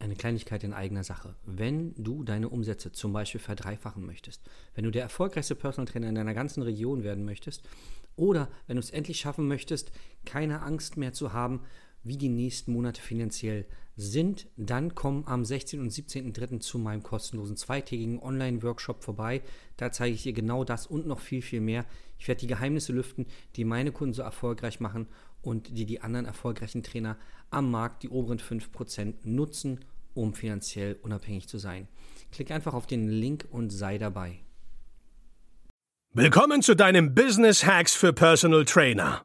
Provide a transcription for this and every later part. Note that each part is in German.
eine Kleinigkeit in eigener Sache. Wenn du deine Umsätze zum Beispiel verdreifachen möchtest, wenn du der erfolgreichste Personal Trainer in deiner ganzen Region werden möchtest oder wenn du es endlich schaffen möchtest, keine Angst mehr zu haben, wie die nächsten Monate finanziell sind, dann komm am 16. und 17.03. zu meinem kostenlosen zweitägigen Online-Workshop vorbei. Da zeige ich dir genau das und noch viel, viel mehr. Ich werde die Geheimnisse lüften, die meine Kunden so erfolgreich machen und die die anderen erfolgreichen Trainer am Markt, die oberen 5%, nutzen, um finanziell unabhängig zu sein. Klick einfach auf den Link und sei dabei. Willkommen zu deinem Business Hacks für Personal Trainer.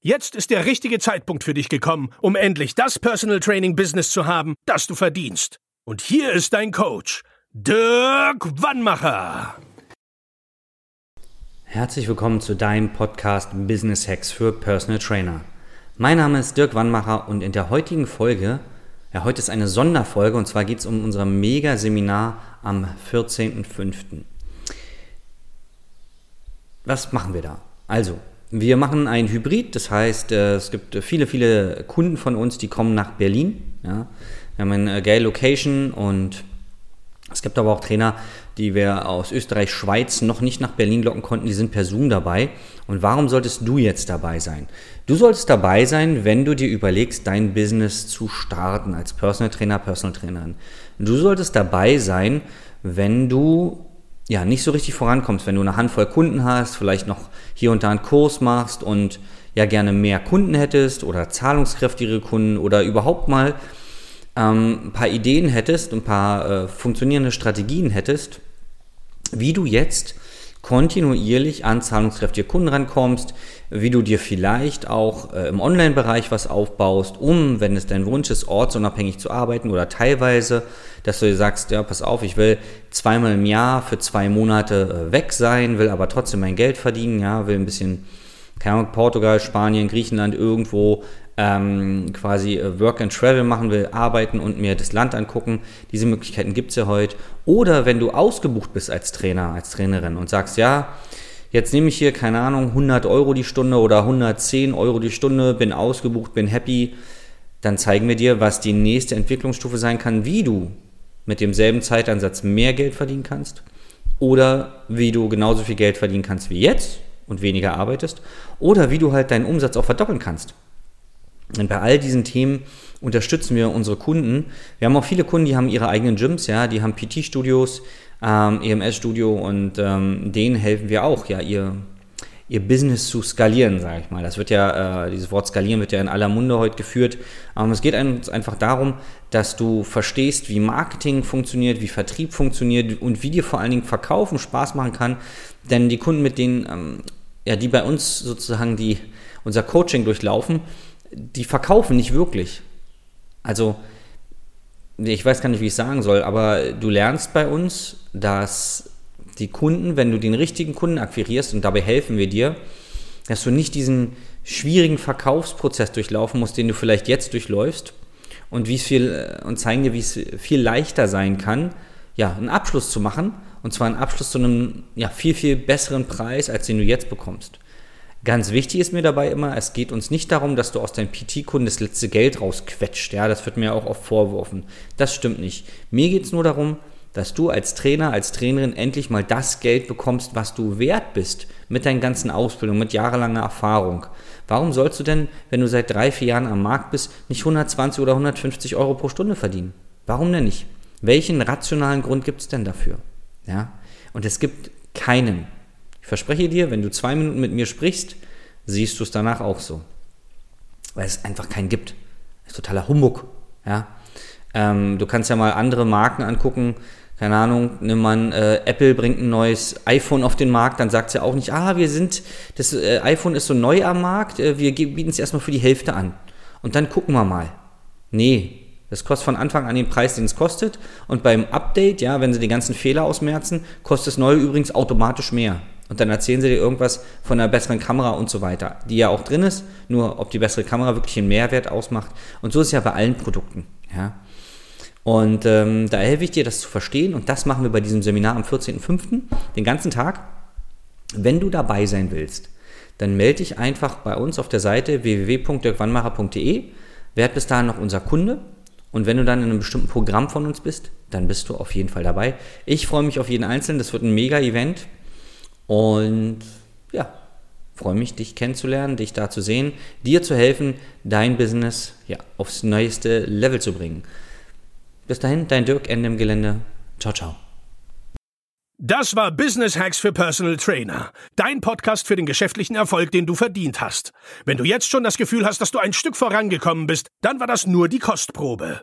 Jetzt ist der richtige Zeitpunkt für dich gekommen, um endlich das Personal Training Business zu haben, das du verdienst. Und hier ist dein Coach, Dirk Wannmacher. Herzlich willkommen zu deinem Podcast Business Hacks für Personal Trainer. Mein Name ist Dirk Wannmacher und in der heutigen Folge, ja, heute ist eine Sonderfolge und zwar geht es um unser Mega-Seminar am 14.05. Was machen wir da? Also, wir machen ein Hybrid, das heißt, äh, es gibt viele, viele Kunden von uns, die kommen nach Berlin. Ja. Wir haben eine geile Location und es gibt aber auch Trainer, die wir aus Österreich, Schweiz noch nicht nach Berlin locken konnten, die sind per Zoom dabei. Und warum solltest du jetzt dabei sein? Du solltest dabei sein, wenn du dir überlegst, dein Business zu starten als Personal Trainer, Personal Trainerin. Du solltest dabei sein, wenn du ja, nicht so richtig vorankommst, wenn du eine Handvoll Kunden hast, vielleicht noch hier und da einen Kurs machst und ja gerne mehr Kunden hättest oder zahlungskräftigere Kunden oder überhaupt mal ähm, ein paar Ideen hättest, ein paar äh, funktionierende Strategien hättest, wie du jetzt kontinuierlich an zahlungskräftige Kunden rankommst, wie du dir vielleicht auch äh, im Online-Bereich was aufbaust, um, wenn es dein Wunsch ist, ortsunabhängig zu arbeiten oder teilweise, dass du dir sagst, ja, pass auf, ich will zweimal im Jahr für zwei Monate äh, weg sein, will aber trotzdem mein Geld verdienen, ja, will ein bisschen, keine Ahnung, Portugal, Spanien, Griechenland irgendwo ähm, quasi äh, Work and Travel machen will, arbeiten und mir das Land angucken. Diese Möglichkeiten gibt es ja heute. Oder wenn du ausgebucht bist als Trainer, als Trainerin und sagst, ja, jetzt nehme ich hier, keine Ahnung, 100 Euro die Stunde oder 110 Euro die Stunde, bin ausgebucht, bin happy, dann zeigen wir dir, was die nächste Entwicklungsstufe sein kann, wie du mit demselben Zeitansatz mehr Geld verdienen kannst oder wie du genauso viel Geld verdienen kannst wie jetzt und weniger arbeitest oder wie du halt deinen Umsatz auch verdoppeln kannst. Und bei all diesen Themen unterstützen wir unsere Kunden. Wir haben auch viele Kunden, die haben ihre eigenen Gyms, ja, die haben PT-Studios, ähm, EMS-Studio und ähm, denen helfen wir auch, ja, ihr, ihr Business zu skalieren, sage ich mal. Das wird ja, äh, dieses Wort skalieren wird ja in aller Munde heute geführt. Aber es geht einfach darum, dass du verstehst, wie Marketing funktioniert, wie Vertrieb funktioniert und wie dir vor allen Dingen Verkaufen Spaß machen kann. Denn die Kunden, mit denen, ähm, ja, die bei uns sozusagen die, unser Coaching durchlaufen, die verkaufen nicht wirklich. Also, ich weiß gar nicht, wie ich sagen soll, aber du lernst bei uns, dass die Kunden, wenn du den richtigen Kunden akquirierst und dabei helfen wir dir, dass du nicht diesen schwierigen Verkaufsprozess durchlaufen musst, den du vielleicht jetzt durchläufst und wie viel und zeigen dir, wie es viel leichter sein kann, ja, einen Abschluss zu machen und zwar einen Abschluss zu einem ja, viel viel besseren Preis, als den du jetzt bekommst. Ganz wichtig ist mir dabei immer, es geht uns nicht darum, dass du aus deinem PT-Kunden das letzte Geld rausquetscht. Ja, das wird mir auch oft vorgeworfen. Das stimmt nicht. Mir geht es nur darum, dass du als Trainer, als Trainerin endlich mal das Geld bekommst, was du wert bist mit deinen ganzen Ausbildungen, mit jahrelanger Erfahrung. Warum sollst du denn, wenn du seit drei, vier Jahren am Markt bist, nicht 120 oder 150 Euro pro Stunde verdienen? Warum denn nicht? Welchen rationalen Grund gibt es denn dafür? Ja? Und es gibt keinen. Ich verspreche dir, wenn du zwei Minuten mit mir sprichst, siehst du es danach auch so. Weil es einfach keinen gibt. Das ist totaler Humbug. Ja? Ähm, du kannst ja mal andere Marken angucken. Keine Ahnung, nimm man, äh, Apple bringt ein neues iPhone auf den Markt, dann sagt sie ja auch nicht, ah, wir sind, das äh, iPhone ist so neu am Markt, äh, wir bieten es erstmal für die Hälfte an. Und dann gucken wir mal. Nee, Das kostet von Anfang an den Preis, den es kostet. Und beim Update, ja, wenn sie die ganzen Fehler ausmerzen, kostet das neue übrigens automatisch mehr. Und dann erzählen sie dir irgendwas von einer besseren Kamera und so weiter, die ja auch drin ist, nur ob die bessere Kamera wirklich einen Mehrwert ausmacht. Und so ist es ja bei allen Produkten. Ja. Und ähm, da helfe ich dir, das zu verstehen. Und das machen wir bei diesem Seminar am 14.05. den ganzen Tag. Wenn du dabei sein willst, dann melde dich einfach bei uns auf der Seite www.dirkwannmacher.de. Werd bis dahin noch unser Kunde. Und wenn du dann in einem bestimmten Programm von uns bist, dann bist du auf jeden Fall dabei. Ich freue mich auf jeden Einzelnen. Das wird ein Mega-Event. Und ja, freue mich, dich kennenzulernen, dich da zu sehen, dir zu helfen, dein Business ja, aufs neueste Level zu bringen. Bis dahin, dein Dirk, Ende im Gelände. Ciao, ciao. Das war Business Hacks für Personal Trainer. Dein Podcast für den geschäftlichen Erfolg, den du verdient hast. Wenn du jetzt schon das Gefühl hast, dass du ein Stück vorangekommen bist, dann war das nur die Kostprobe.